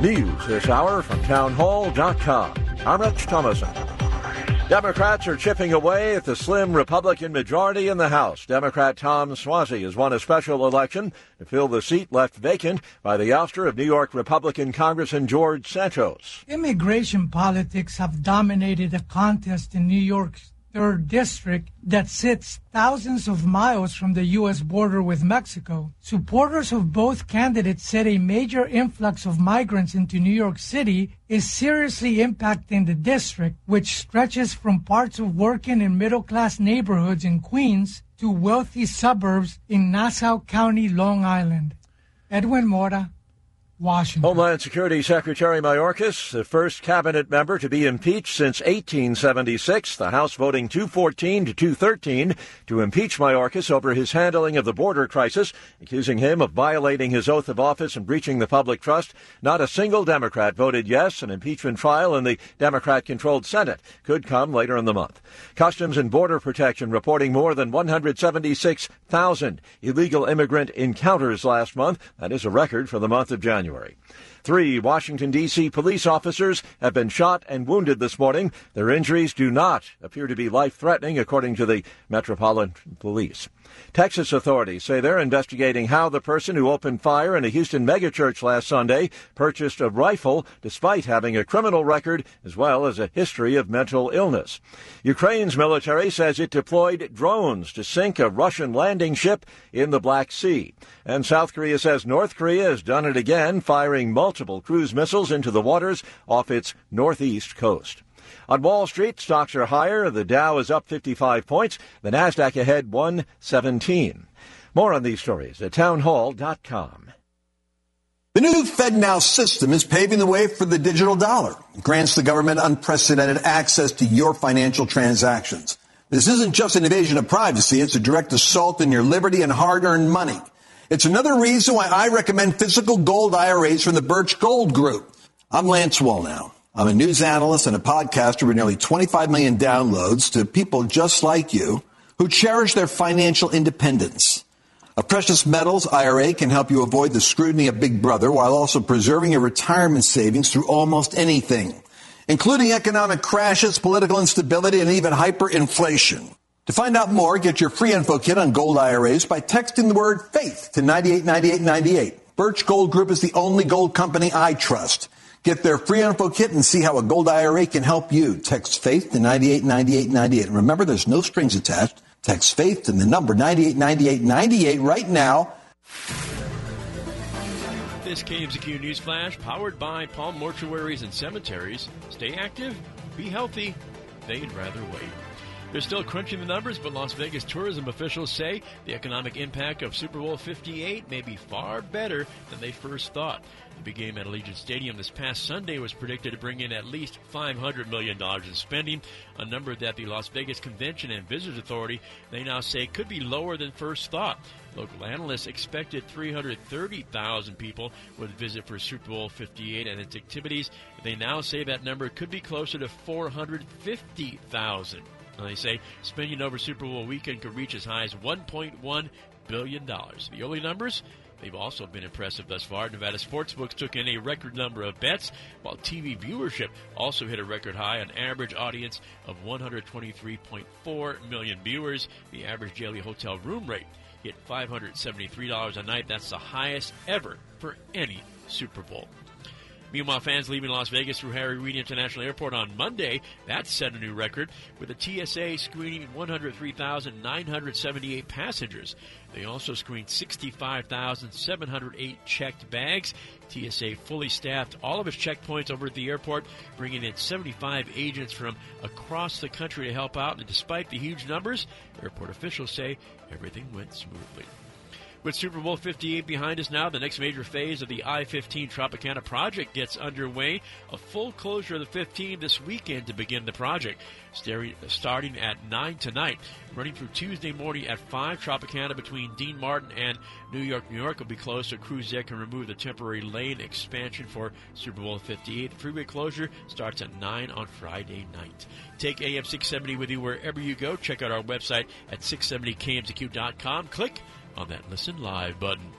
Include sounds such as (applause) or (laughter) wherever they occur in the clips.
News this hour from townhall.com. I'm Rich Thomason. Democrats are chipping away at the slim Republican majority in the House. Democrat Tom Suozzi has won a special election to fill the seat left vacant by the ouster of New York Republican Congressman George Santos. Immigration politics have dominated the contest in New York's third district that sits thousands of miles from the U.S. border with Mexico. Supporters of both candidates said a major influx of migrants into New York City is seriously impacting the district, which stretches from parts of working and middle class neighborhoods in Queens to wealthy suburbs in Nassau County, Long Island. Edwin Mora, Washington. Homeland Security Secretary Mayorkas, the first cabinet member to be impeached since 1876, the House voting 214 to 213 to impeach Mayorkas over his handling of the border crisis, accusing him of violating his oath of office and breaching the public trust. Not a single Democrat voted yes. An impeachment trial in the Democrat controlled Senate could come later in the month. Customs and Border Protection reporting more than 176,000 illegal immigrant encounters last month. That is a record for the month of January. January. Three Washington, D.C. police officers have been shot and wounded this morning. Their injuries do not appear to be life threatening, according to the Metropolitan Police. Texas authorities say they're investigating how the person who opened fire in a Houston megachurch last Sunday purchased a rifle despite having a criminal record as well as a history of mental illness. Ukraine's military says it deployed drones to sink a Russian landing ship in the Black Sea. And South Korea says North Korea has done it again, firing multiple cruise missiles into the waters off its northeast coast. On Wall Street, stocks are higher. The Dow is up 55 points. The Nasdaq ahead 117. More on these stories at townhall.com. The new FedNow system is paving the way for the digital dollar. It grants the government unprecedented access to your financial transactions. This isn't just an invasion of privacy, it's a direct assault on your liberty and hard-earned money. It's another reason why I recommend physical gold IRAs from the Birch Gold Group. I'm Lance Wallnau. I'm a news analyst and a podcaster with nearly 25 million downloads to people just like you who cherish their financial independence. A precious metals IRA can help you avoid the scrutiny of Big Brother while also preserving your retirement savings through almost anything, including economic crashes, political instability, and even hyperinflation. To find out more, get your free info kit on gold IRAs by texting the word faith to 989898. Birch Gold Group is the only gold company I trust. Get their free info kit and see how a gold IRA can help you. Text faith to 989898. And remember, there's no strings attached. Text faith to the number 989898 right now. This KMZQ News Flash, powered by Palm Mortuaries and Cemeteries. Stay active, be healthy. They'd rather wait. They're still crunching the numbers, but Las Vegas tourism officials say the economic impact of Super Bowl 58 may be far better than they first thought. The big game at Allegiant Stadium this past Sunday was predicted to bring in at least $500 million in spending, a number that the Las Vegas Convention and Visitors Authority they now say could be lower than first thought. Local analysts expected 330,000 people would visit for Super Bowl 58 and its activities. They now say that number could be closer to 450,000. They say spending over Super Bowl weekend could reach as high as $1.1 billion. The early numbers They've also been impressive thus far. Nevada Sportsbooks took in a record number of bets, while TV viewership also hit a record high, an average audience of 123.4 million viewers. The average daily hotel room rate hit $573 a night. That's the highest ever for any Super Bowl. Meanwhile, fans leaving Las Vegas through Harry Reid International Airport on Monday, that set a new record with the TSA screening 103,978 passengers. They also screened 65,708 checked bags. TSA fully staffed all of its checkpoints over at the airport, bringing in 75 agents from across the country to help out. And despite the huge numbers, airport officials say everything went smoothly. With Super Bowl 58 behind us now, the next major phase of the I 15 Tropicana project gets underway. A full closure of the 15 this weekend to begin the project. Starting at 9 tonight, running through Tuesday morning at 5, Tropicana between Dean Martin and New York, New York will be closed so crews there can remove the temporary lane expansion for Super Bowl 58. The freeway closure starts at 9 on Friday night. Take AM 670 with you wherever you go. Check out our website at 670kmzq.com. Click on that Listen Live button.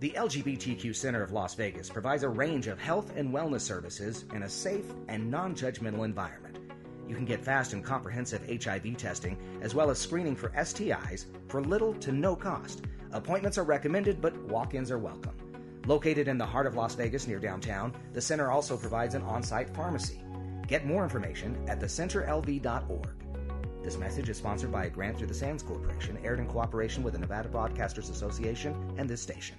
The LGBTQ Center of Las Vegas provides a range of health and wellness services in a safe and non judgmental environment. You can get fast and comprehensive HIV testing as well as screening for STIs for little to no cost. Appointments are recommended, but walk ins are welcome. Located in the heart of Las Vegas near downtown, the center also provides an on site pharmacy. Get more information at thecenterlv.org. This message is sponsored by a grant through the Sands Corporation, aired in cooperation with the Nevada Broadcasters Association and this station.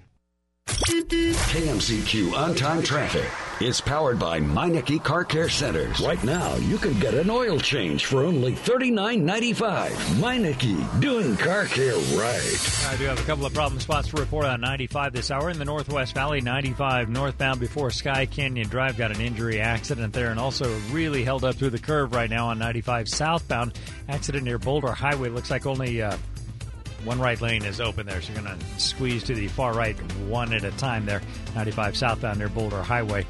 KMZQ on time traffic. It's powered by Meineke Car Care Centers. Right now, you can get an oil change for only $39.95. Meineke, doing car care right. I do have a couple of problem spots to report on 95 this hour. In the Northwest Valley, 95 northbound before Sky Canyon Drive got an injury accident there and also really held up through the curve right now on 95 southbound. Accident near Boulder Highway. Looks like only uh, one right lane is open there, so you're going to squeeze to the far right one at a time there. 95 southbound near Boulder Highway.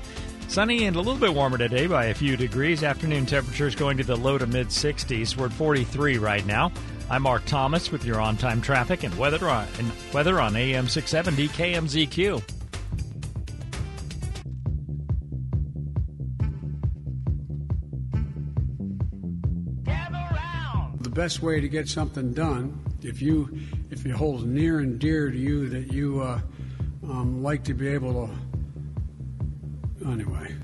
Sunny and a little bit warmer today by a few degrees. Afternoon temperatures going to the low to mid 60s. We're at 43 right now. I'm Mark Thomas with your on-time traffic and weather on, and weather on AM 670 KMZQ. The best way to get something done if you if it holds near and dear to you that you uh, um, like to be able to anyway.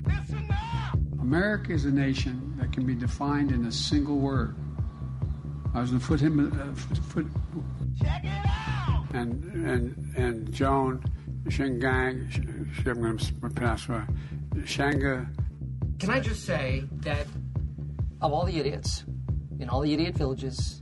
America is a nation that can be defined in a single word. I was going to put him uh, foot, foot and and and joan shingang i'm going to pronounce shanga. Can i just say that of all the idiots in all the idiot villages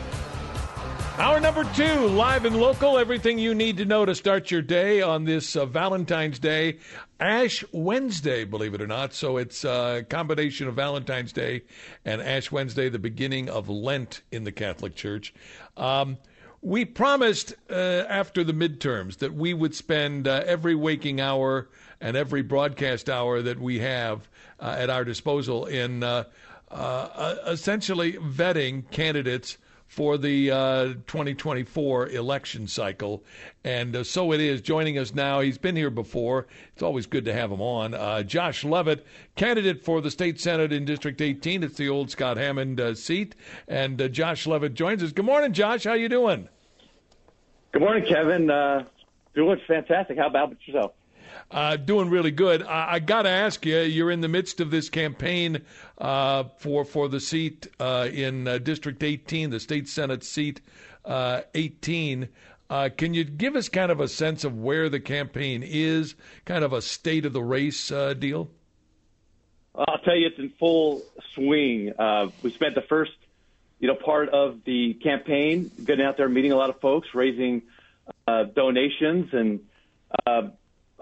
Hour number two, live and local. Everything you need to know to start your day on this uh, Valentine's Day, Ash Wednesday, believe it or not. So it's a combination of Valentine's Day and Ash Wednesday, the beginning of Lent in the Catholic Church. Um, we promised uh, after the midterms that we would spend uh, every waking hour and every broadcast hour that we have uh, at our disposal in uh, uh, essentially vetting candidates for the uh, 2024 election cycle. And uh, so it is. Joining us now, he's been here before. It's always good to have him on. Uh, Josh Leavitt, candidate for the state senate in District 18. It's the old Scott Hammond uh, seat. And uh, Josh Leavitt joins us. Good morning, Josh. How you doing? Good morning, Kevin. Uh, doing fantastic. How about yourself? Uh, doing really good. I, I got to ask you, you're in the midst of this campaign uh, for for the seat uh, in uh, District 18, the state senate seat uh, 18. Uh, can you give us kind of a sense of where the campaign is, kind of a state of the race deal? I'll tell you, it's in full swing. we spent the first, you know, part of the campaign getting out there, meeting a lot of folks, raising donations, and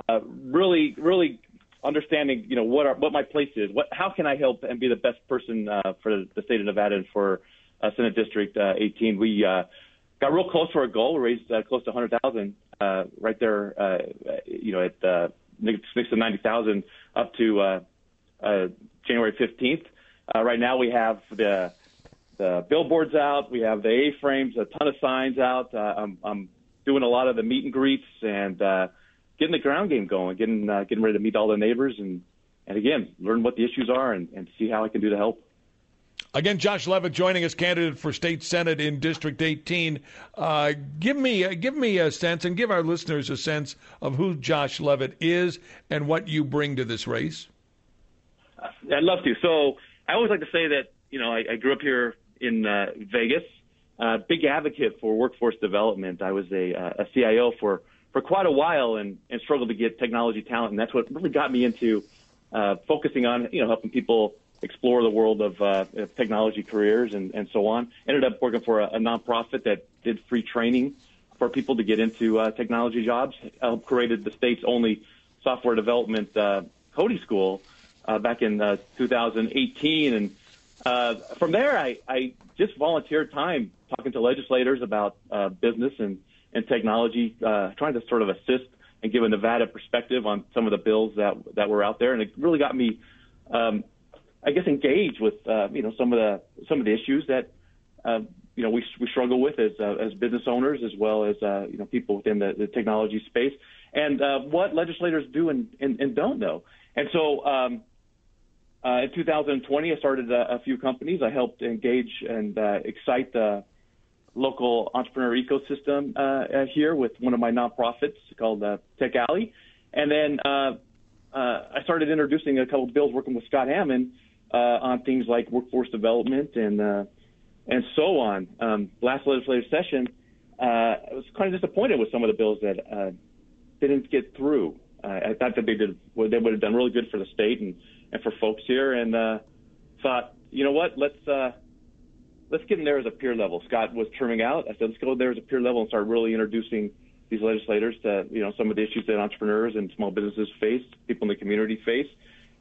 uh, really, really understanding, you know, what what my place is, what how can I help and be the best person uh, for the state of Nevada and for uh, Senate District uh, 18. We uh, got real close to our goal. We raised uh, close to 100,000 uh, right there, uh, you know, at uh, next to 90,000 up to uh, uh, January 15th. Uh, right now we have the the billboards out, we have the A-frames, a ton of signs out. Uh, I'm, I'm doing a lot of the meet and greets and uh, getting the ground game going, getting uh, getting ready to meet all the neighbors, and and again learn what the issues are and, and see how I can do to help. Again, Josh Leavitt joining us, candidate for state senate in District 18. Uh, give me uh, give me a sense and give our listeners a sense of who Josh Leavitt is and what you bring to this race. Uh, I'd love to. So I always like to say that you know I, I grew up here in uh, Vegas. Uh, big advocate for workforce development. I was a, uh, a CIO for for quite a while and, and struggled to get technology talent. And that's what really got me into uh, focusing on, you know, helping people explore the world of, uh, of technology careers and, and so on. Ended up working for a, a nonprofit that did free training for people to get into uh, technology jobs. Helped created the state's only software development uh, coding school uh, back in uh, 2018 and uh, from there, I, I just volunteered time talking to legislators about uh, business and, and technology, uh, trying to sort of assist and give a Nevada perspective on some of the bills that that were out there, and it really got me, um, I guess, engaged with uh, you know some of the some of the issues that uh, you know we we struggle with as uh, as business owners as well as uh, you know people within the, the technology space, and uh, what legislators do and, and, and don't know. And so um, uh, in 2020, I started a, a few companies. I helped engage and uh, excite the local entrepreneur ecosystem uh, uh, here with one of my nonprofits called uh, Tech Alley. And then uh, uh, I started introducing a couple of bills working with Scott Hammond uh, on things like workforce development and and so on. Um, last legislative session, I was kind of disappointed with some of the bills that didn't get through. I thought that they did they would have done really good for the state and, and for folks here, and thought, you know what, let's let's get in there as a peer level. Scott was terming out. I said, let's go there as a peer level and start really introducing these legislators to you know some of the issues that entrepreneurs and small businesses face, people in the community face,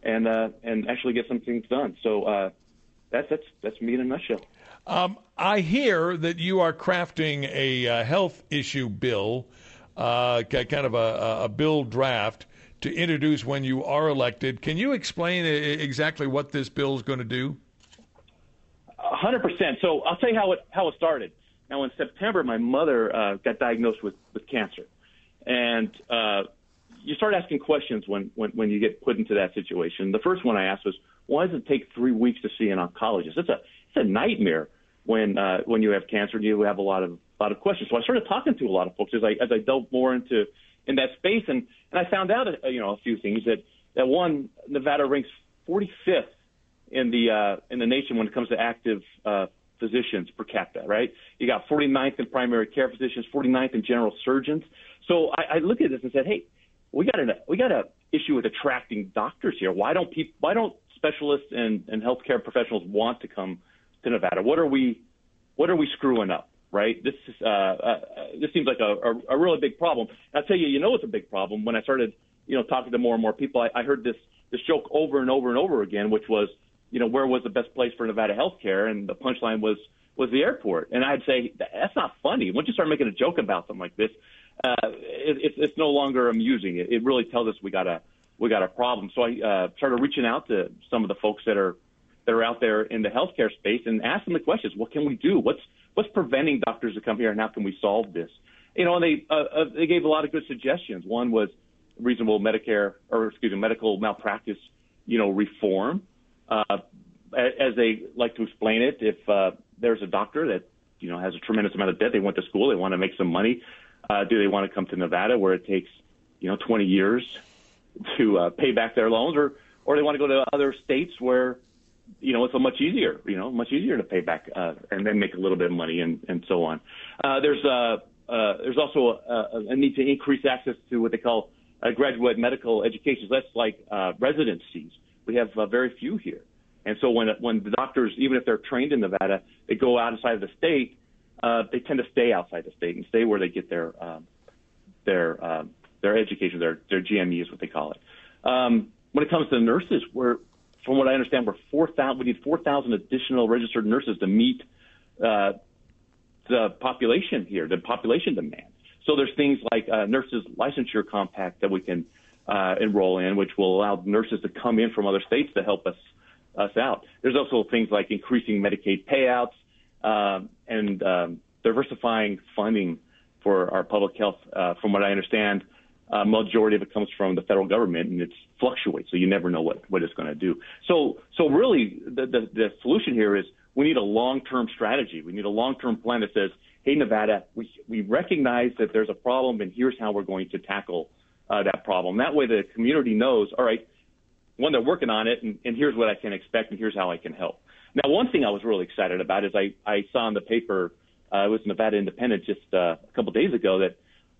and uh, and actually get some things done. So uh, that's that's that's me in a nutshell. Um, I hear that you are crafting a uh, health issue bill, uh, kind of a, a bill draft to introduce when you are elected. Can you explain uh, exactly what this bill is going to do? Hundred percent. So I'll tell you how it how it started. Now in September, my mother uh, got diagnosed with with cancer, and uh, you start asking questions when, when when you get put into that situation. The first one I asked was, why does it take three weeks to see an oncologist? It's a it's a nightmare when uh, when you have cancer and you have a lot of a lot of questions. So I started talking to a lot of folks as I as I delved more into in that space, and and I found out uh, you know a few things that that one Nevada ranks 45th in the uh, in the nation when it comes to active uh, physicians per capita, right? You got 49th in primary care physicians, 49th in general surgeons. So I, I looked at this and said, hey, we got an we got a issue with attracting doctors here. Why don't people? Why don't specialists and, and healthcare professionals want to come to Nevada? What are we what are we screwing up? Right. This is, uh, uh, this seems like a, a, a really big problem. I'll tell you, you know, it's a big problem. When I started, you know, talking to more and more people, I, I heard this this joke over and over and over again, which was, you know, where was the best place for Nevada healthcare? And the punchline was was the airport. And I'd say that's not funny. Once you start making a joke about something like this, uh, it, it's it's no longer amusing. It, it really tells us we got a we got a problem. So I uh, started reaching out to some of the folks that are that are out there in the healthcare space and ask them the questions. What can we do? What's what's preventing doctors to come here, and how can we solve this? You know, and they uh, uh, they gave a lot of good suggestions. One was reasonable Medicare or excuse me, medical malpractice, you know, reform. Uh, as they like to explain it, if uh, there's a doctor that you know has a tremendous amount of debt, they went to school, they want to make some money. Uh, do they want to come to Nevada where it takes you know 20 years to uh, pay back their loans, or or they want to go to other states where you know it's a much easier, you know, much easier to pay back uh, and then make a little bit of money and and so on. Uh, there's uh, uh, there's also a, a need to increase access to what they call uh, graduate medical education. That's like uh, residencies. We have uh, very few here. And so when when the doctors, even if they're trained in Nevada, they go outside of the state, uh, they tend to stay outside the state and stay where they get their um, their um, their education, their their GME is what they call it. Um, when it comes to nurses, we're from what I understand, we're four thousand. We need four thousand additional registered nurses to meet uh, the population here, the population demand. So there's things like uh, nurses licensure compact that we can uh, enroll in, which will allow nurses to come in from other states to help us us out. There's also things like increasing Medicaid payouts um, and um, diversifying funding for our public health. Uh, from what I understand, a majority of it comes from the federal government, and it fluctuates, so you never know what, what it's going to do. So, so really, the, the, the solution here is we need a long-term strategy. We need a long-term plan that says, hey, Nevada, we, we recognize that there's a problem, and here's how we're going to tackle uh, that problem. That way, the community knows, all right, one, they're working on it, and, and here's what I can expect, and here's how I can help. Now, one thing I was really excited about is I, I saw in the paper, uh, it was Nevada Independent just uh, a couple days ago, that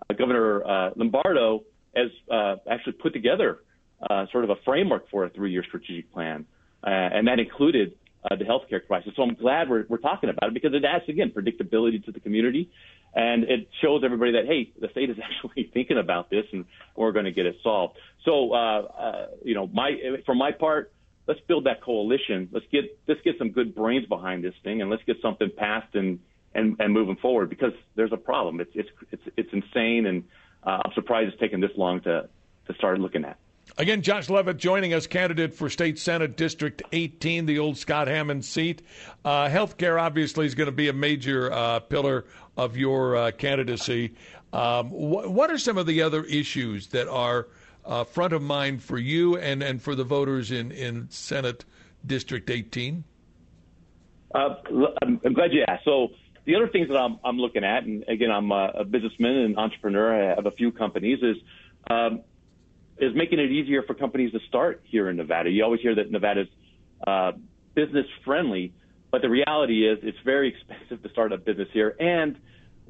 uh, Governor uh, Lombardo has uh, actually put together uh, sort of a framework for a three-year strategic plan, uh, and that included uh, the healthcare crisis. So I'm glad we're, we're talking about it because it adds again predictability to the community, and it shows everybody that hey, the state is (laughs) actually thinking about this, and we're going to get it solved. So uh, uh, you know, my for my part, let's build that coalition. Let's get let's get some good brains behind this thing, and let's get something passed and and, and moving forward because there's a problem. It's it's it's it's insane, and uh, I'm surprised it's taken this long to to start looking at. Again, Josh Leavitt joining us, candidate for State Senate District 18, the old Scott Hammond seat. Uh, healthcare obviously is going to be a major uh, pillar of your uh, candidacy. Um, wh- what are some of the other issues that are uh, front of mind for you and, and for the voters in, in Senate District 18? Uh, I'm, glad you asked. So the other things that I'm, I'm looking at, and again, I'm a, a businessman and entrepreneur. I have a few companies. Is um, is making it easier for companies to start here in Nevada. You always hear that Nevada's uh, business friendly, but the reality is it's very expensive to start a business here, and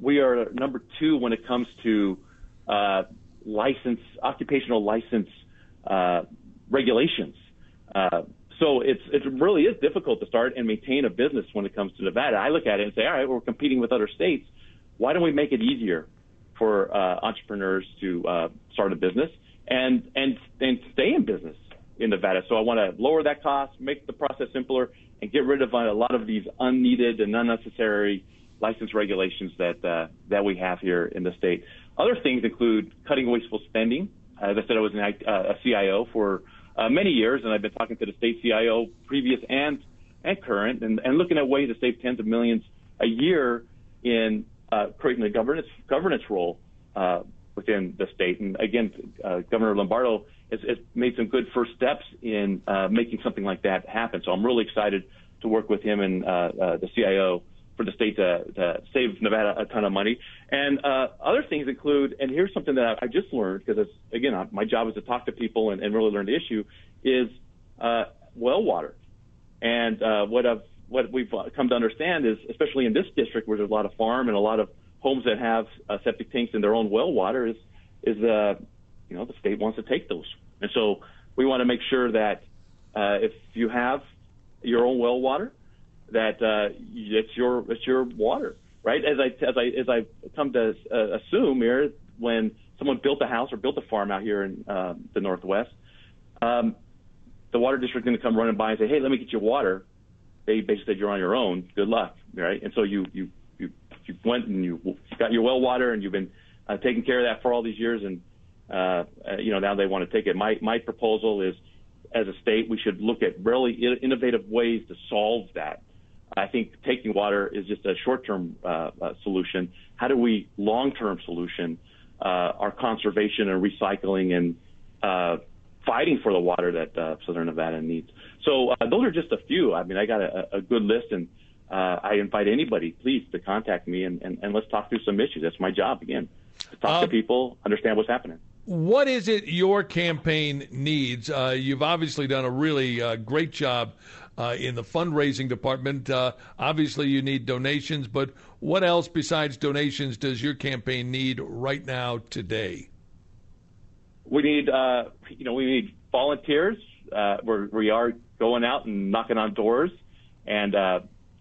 we are number two when it comes to uh, license, occupational license uh, regulations. Uh, so it's it really is difficult to start and maintain a business when it comes to Nevada. I look at it and say, all right, we're competing with other states. Why don't we make it easier for uh, entrepreneurs to uh, start a business? And and and stay in business in Nevada. So I want to lower that cost, make the process simpler, and get rid of a lot of these unneeded and unnecessary license regulations that uh, that we have here in the state. Other things include cutting wasteful spending. As I said, I was an, uh, a CIO for uh, many years, and I've been talking to the state CIO, previous and and current, and, and looking at ways to save tens of millions a year in uh, creating a governance governance role uh, within the state. And again, uh, Governor Lombardo has, has, made some good first steps in uh, making something like that happen. So I'm really excited to work with him and uh, uh the CIO for the state to, to, save Nevada a ton of money. And uh, other things include, and here's something that I just learned because again, my job is to talk to people and, and really learn the issue is well water. And what I've what we've come to understand is, especially in this district where there's a lot of farm and a lot of homes that have uh, septic tanks in their own well water is is uh, you know the state wants to take those, and so we want to make sure that uh, if you have your own well water, that uh, it's your it's your water, right? As I as I as I come to uh, assume here, when someone built a house or built a farm out here in uh, the Northwest, um, the water district to come running by and say, "Hey, let me get you water." They basically said, "You're on your own. Good luck," right? And so you you you went and you got your well water and you've been uh, taking care of that for all these years, and uh, uh, you know now they want to take it. My my proposal is, as a state, we should look at really innovative ways to solve that. I think taking water is just a short-term uh, uh, solution. How do we long-term solution our conservation and recycling and fighting for the water that Southern Nevada needs? So those are just a few. I mean, I got a, a good list, and uh, I invite anybody, please, to contact me and, and, and, let's talk through some issues. That's my job, again, to talk to um, people, understand what's happening. What is it your campaign needs? Uh, you've obviously done a really uh, great job uh, in the fundraising department. Uh, obviously, you need donations, but what else besides donations does your campaign need right now today? We need, uh, you know, we need volunteers. we're, we are going out and knocking on doors and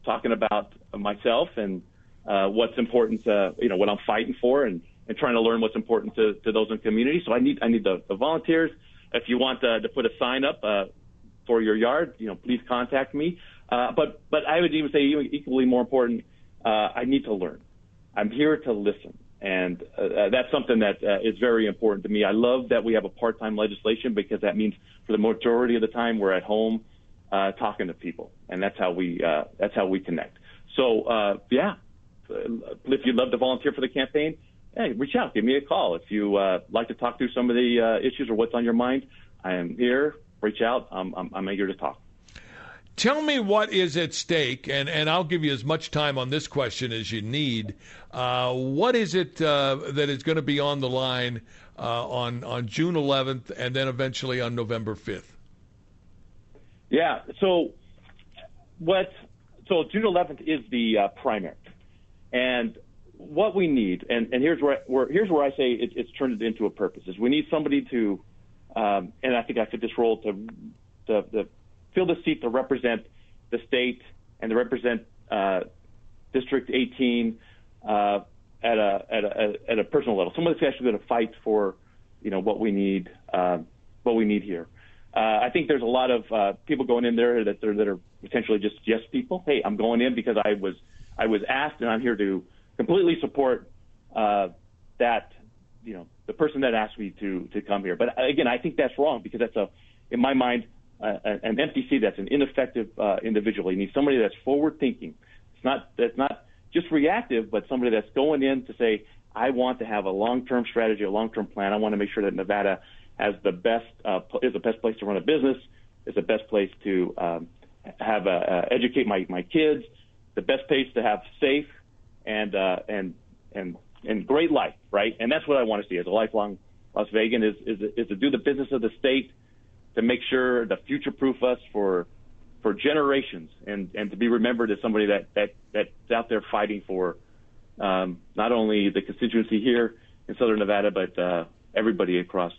talking about myself and uh, what's important to you know what I'm fighting for and, and trying to learn what's important to, to those in the community. So I need I need the, the volunteers. If you want uh, to put a sign up uh, for your yard, you know, please contact me. Uh, but but I would even say equally more important, uh, I need to learn. I'm here to listen. And uh, uh that's something that is very important to me. I love that we have a part-time legislation because that means for the majority of the time we're at home uh, talking to people, and that's how we uh, that's how we connect. So uh, yeah, if you'd love to volunteer for the campaign, hey, reach out, give me a call. If you uh, like to talk through some of the uh, issues or what's on your mind, I am here. Reach out. I'm, I'm, I'm eager to talk. Tell me what is at stake, and, and I'll give you as much time on this question as you need. Uh, what is it uh, that is going to be on the line uh, on on June 11th, and then eventually on November 5th? Yeah. So what? So June 11th is the uh, primary, and what we need, and, and here's where, where here's where I say it, it's turned into a purpose. Is we need somebody to, um, and I think I fit this role to, to, to fill the seat to represent the state and to represent uh, District 18 uh, at a at a at a personal level. Someone actually going to fight for, you know, what we need uh, what we need here. Uh, I think there's a lot of uh, people going in there that are, that are potentially just yes people. Hey, I'm going in because I was I was asked, and I'm here to completely support uh, that. You know, the person that asked me to to come here. But again, I think that's wrong because that's a, in my mind, uh, an empty seat. That's an ineffective uh, individual. You need somebody that's forward thinking. It's not that's not just reactive, but somebody that's going in to say, I want to have a long term strategy, a long term plan. I want to make sure that Nevada has the best uh, is the best place to run a business, is the best place to um, have uh, uh, educate my my kids, the best place to have safe and uh, and and and great life, right? And that's what I want to see as a lifelong Las Vegan is is is to do the business of the state, to make sure to future proof us for for generations, and and to be remembered as somebody that that that's out there fighting for um, not only the constituency here in Southern Nevada, but uh, everybody across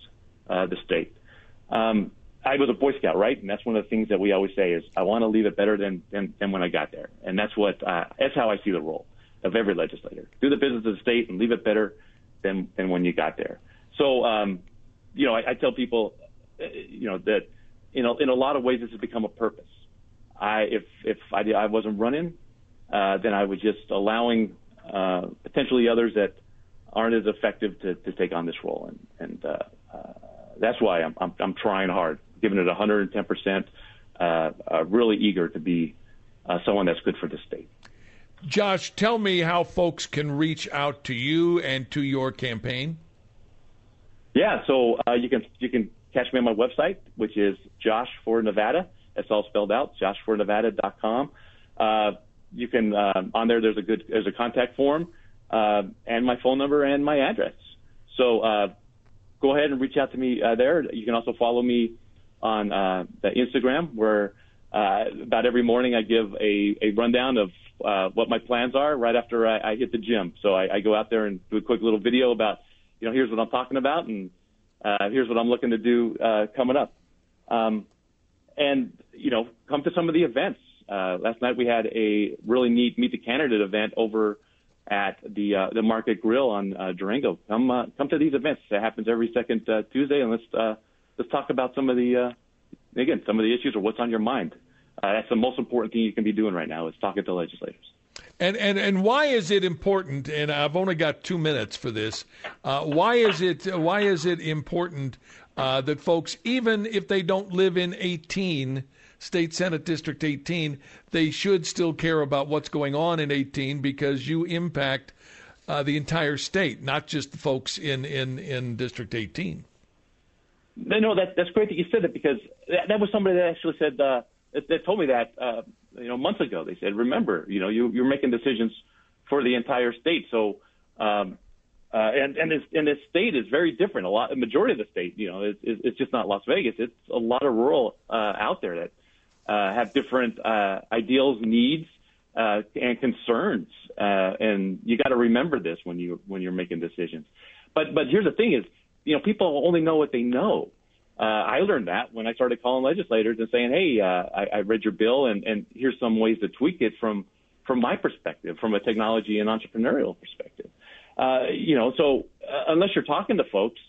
uh, the state. Um, I was a Boy Scout, right? And that's one of the things that we always say is I want to leave it better than, than, than when I got there. And that's what uh, that's how I see the role of every legislator. Do the business of the state and leave it better than than when you got there. So, um, you know, I, I tell people, uh, you know, that you know, in a lot of ways, this has become a purpose. I if if I, I wasn't running, uh, then I was just allowing uh, potentially others that aren't as effective to, to take on this role, and and uh, uh, that's why I'm, I'm, I'm trying hard, giving it 110 percent, uh, uh, really eager to be uh, someone that's good for the state. Josh, tell me how folks can reach out to you and to your campaign. Yeah, so uh, you can you can catch me on my website, which is Josh for Nevada. That's all spelled out, joshfornevada.com. Uh, you can uh, on there. There's a good there's a contact form uh, and my phone number and my address. So uh, go ahead and reach out to me uh, there. You can also follow me on uh, the Instagram, where uh, about every morning I give a, a rundown of uh, what my plans are right after I, I hit the gym. So I, I go out there and do a quick little video about, you know, here's what I'm talking about and uh, here's what I'm looking to do uh, coming up. Um, and you know, come to some of the events. Uh, last night we had a really neat meet the candidate event over at the uh, the Market Grill on uh, Durango. Come uh, come to these events. It happens every second uh, Tuesday, and let's uh, let's talk about some of the uh, again some of the issues or what's on your mind. Uh, that's the most important thing you can be doing right now is talking to legislators. And and and why is it important? And I've only got two minutes for this. Uh, why is it why is it important uh, that folks, even if they don't live in 18, State Senate District 18, they should still care about what's going on in 18 because you impact uh, the entire state, not just the folks in, in, in District 18. No, that, that's great that you said that because that, that was somebody that actually said uh, that, that told me that uh, you know months ago. They said, remember, you know, you, you're making decisions for the entire state, so um, uh, and and this and this state is very different. A lot, a majority of the state, you know, is it's just not Las Vegas. It's a lot of rural uh, out there that uh, have different uh, ideals, needs, uh, and concerns. Uh, and you got to remember this when you when you're making decisions. But but here's the thing: is you know people only know what they know. Uh, I learned that when I started calling legislators and saying, "Hey, uh, I, I read your bill, and, and here's some ways to tweak it from from my perspective, from a technology and entrepreneurial perspective." Uh, you know, so uh, unless you're talking to folks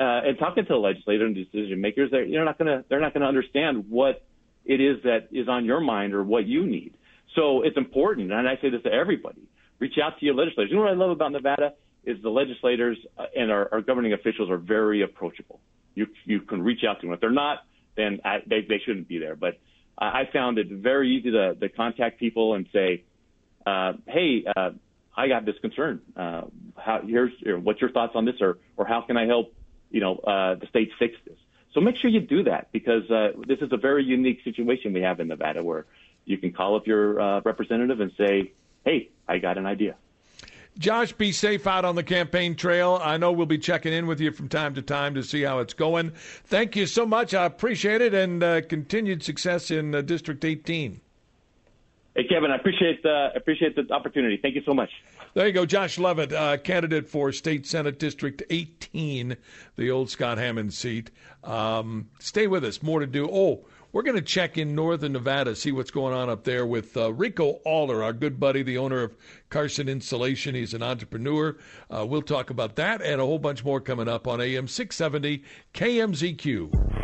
uh, and talking to the and decision makers, they're you're not gonna they're not gonna understand what it is that is on your mind or what you need. So it's important, and I say this to everybody: reach out to your legislators. You know what I love about Nevada is the legislators uh, and our, our governing officials are very approachable. You you can reach out to them. If they're not, then I, they they shouldn't be there. But I found it very easy to, to contact people and say, uh, "Hey, uh, I got this concern. Uh, how here's what's your thoughts on this, or or how can I help? You know, uh, the state fix this." So make sure you do that because uh, this is a very unique situation we have in Nevada where you can call up your uh, representative and say, hey, I got an idea. Josh, be safe out on the campaign trail. I know we'll be checking in with you from time to time to see how it's going. Thank you so much. I appreciate it and uh, continued success in uh, District 18. Hey, Kevin, I appreciate uh, appreciate the opportunity. Thank you so much. There you go, Josh Leavitt, uh, candidate for State Senate District 18, the old Scott Hammond seat. Um, stay with us. More to do. Oh, we're going to check in northern Nevada, see what's going on up there with uh, Rico Alder, our good buddy, the owner of Carson Insulation. He's an entrepreneur. Uh, we'll talk about that and a whole bunch more coming up on AM 670 KMZQ.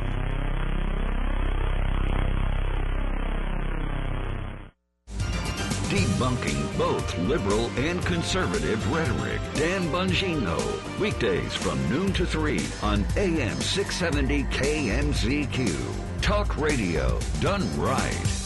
Debunking both liberal and conservative rhetoric. Dan Bongino, weekdays from noon to 3 on AM 670 KMZQ. Talk radio done right.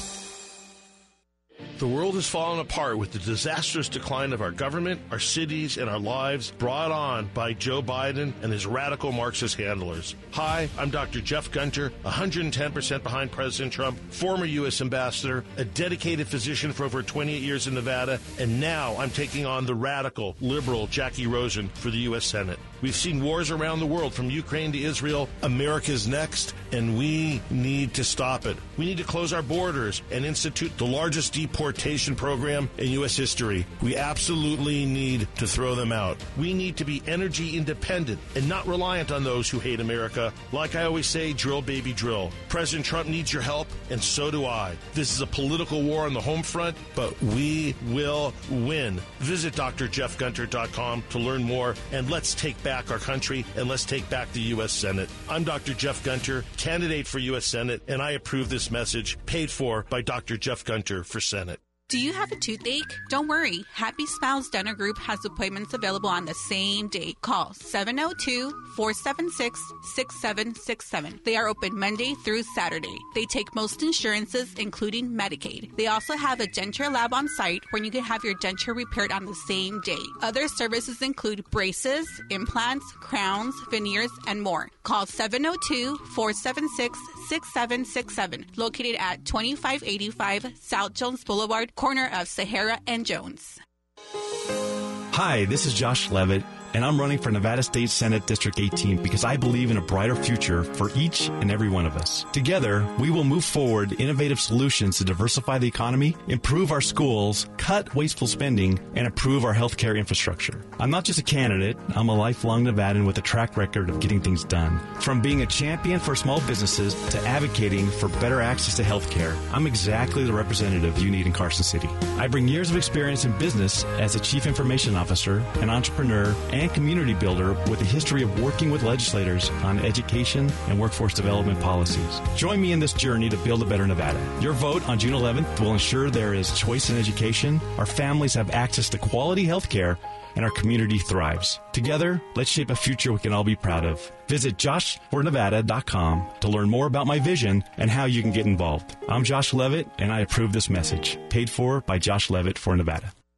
The world has fallen apart with the disastrous decline of our government, our cities, and our lives brought on by Joe Biden and his radical Marxist handlers. Hi, I'm Dr. Jeff Gunter, 110% behind President Trump, former U.S. ambassador, a dedicated physician for over 28 years in Nevada, and now I'm taking on the radical, liberal Jackie Rosen for the U.S. Senate. We've seen wars around the world from Ukraine to Israel. America's next, and we need to stop it. We need to close our borders and institute the largest deportation program in U.S. history. We absolutely need to throw them out. We need to be energy independent and not reliant on those who hate America. Like I always say, drill, baby, drill. President Trump needs your help, and so do I. This is a political war on the home front, but we will win. Visit drjeffgunter.com to learn more, and let's take back back our country and let's take back the U.S. Senate. I'm Dr. Jeff Gunter, candidate for U.S. Senate, and I approve this message paid for by Dr. Jeff Gunter for Senate. Do you have a toothache? Don't worry. Happy Smiles Dental Group has appointments available on the same day. Call 702 476 6767. They are open Monday through Saturday. They take most insurances, including Medicaid. They also have a denture lab on site where you can have your denture repaired on the same day. Other services include braces, implants, crowns, veneers, and more. Call 702 476 6767. Located at 2585 South Jones Boulevard corner of Sahara and Jones. Hi, this is Josh Leavitt and I'm running for Nevada State Senate District 18 because I believe in a brighter future for each and every one of us. Together, we will move forward innovative solutions to diversify the economy, improve our schools, cut wasteful spending, and improve our healthcare infrastructure. I'm not just a candidate, I'm a lifelong Nevadan with a track record of getting things done. From being a champion for small businesses to advocating for better access to healthcare, I'm exactly the representative you need in Carson City. I bring years of experience in business as a chief information officer, an entrepreneur, and and community builder with a history of working with legislators on education and workforce development policies. Join me in this journey to build a better Nevada. Your vote on June 11th will ensure there is choice in education, our families have access to quality health care, and our community thrives. Together, let's shape a future we can all be proud of. Visit joshfornevada.com to learn more about my vision and how you can get involved. I'm Josh Leavitt, and I approve this message. Paid for by Josh Leavitt for Nevada.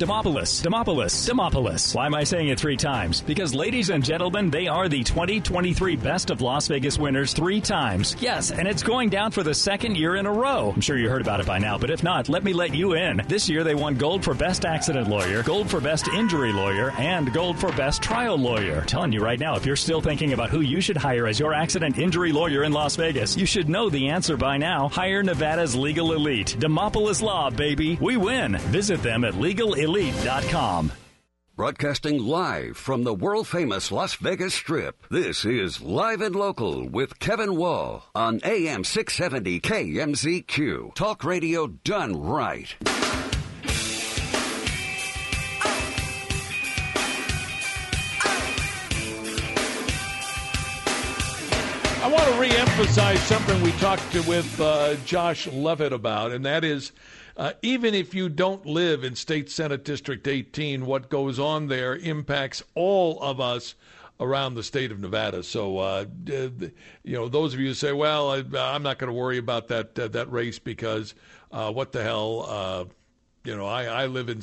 Dimopoulos, Dimopoulos, Dimopoulos. Why am I saying it three times? Because, ladies and gentlemen, they are the 2023 Best of Las Vegas winners three times. Yes, and it's going down for the second year in a row. I'm sure you heard about it by now, but if not, let me let you in. This year they won gold for Best Accident Lawyer, gold for Best Injury Lawyer, and gold for Best Trial Lawyer. I'm telling you right now, if you're still thinking about who you should hire as your accident injury lawyer in Las Vegas, you should know the answer by now. Hire Nevada's legal elite. Dimopoulos Law, baby. We win. Visit them at legal elite.com. Broadcasting live from the world famous Las Vegas Strip. This is Live and Local with Kevin Wall on AM 670 KMZQ. Talk radio done right. I want to re-emphasize something we talked to, with uh, Josh Leavitt about, and that is uh, even if you don't live in State Senate District 18, what goes on there impacts all of us around the state of Nevada. So, uh, you know, those of you who say, "Well, I, am not going to worry about that uh, that race because uh, what the hell." Uh, You know, I, I live in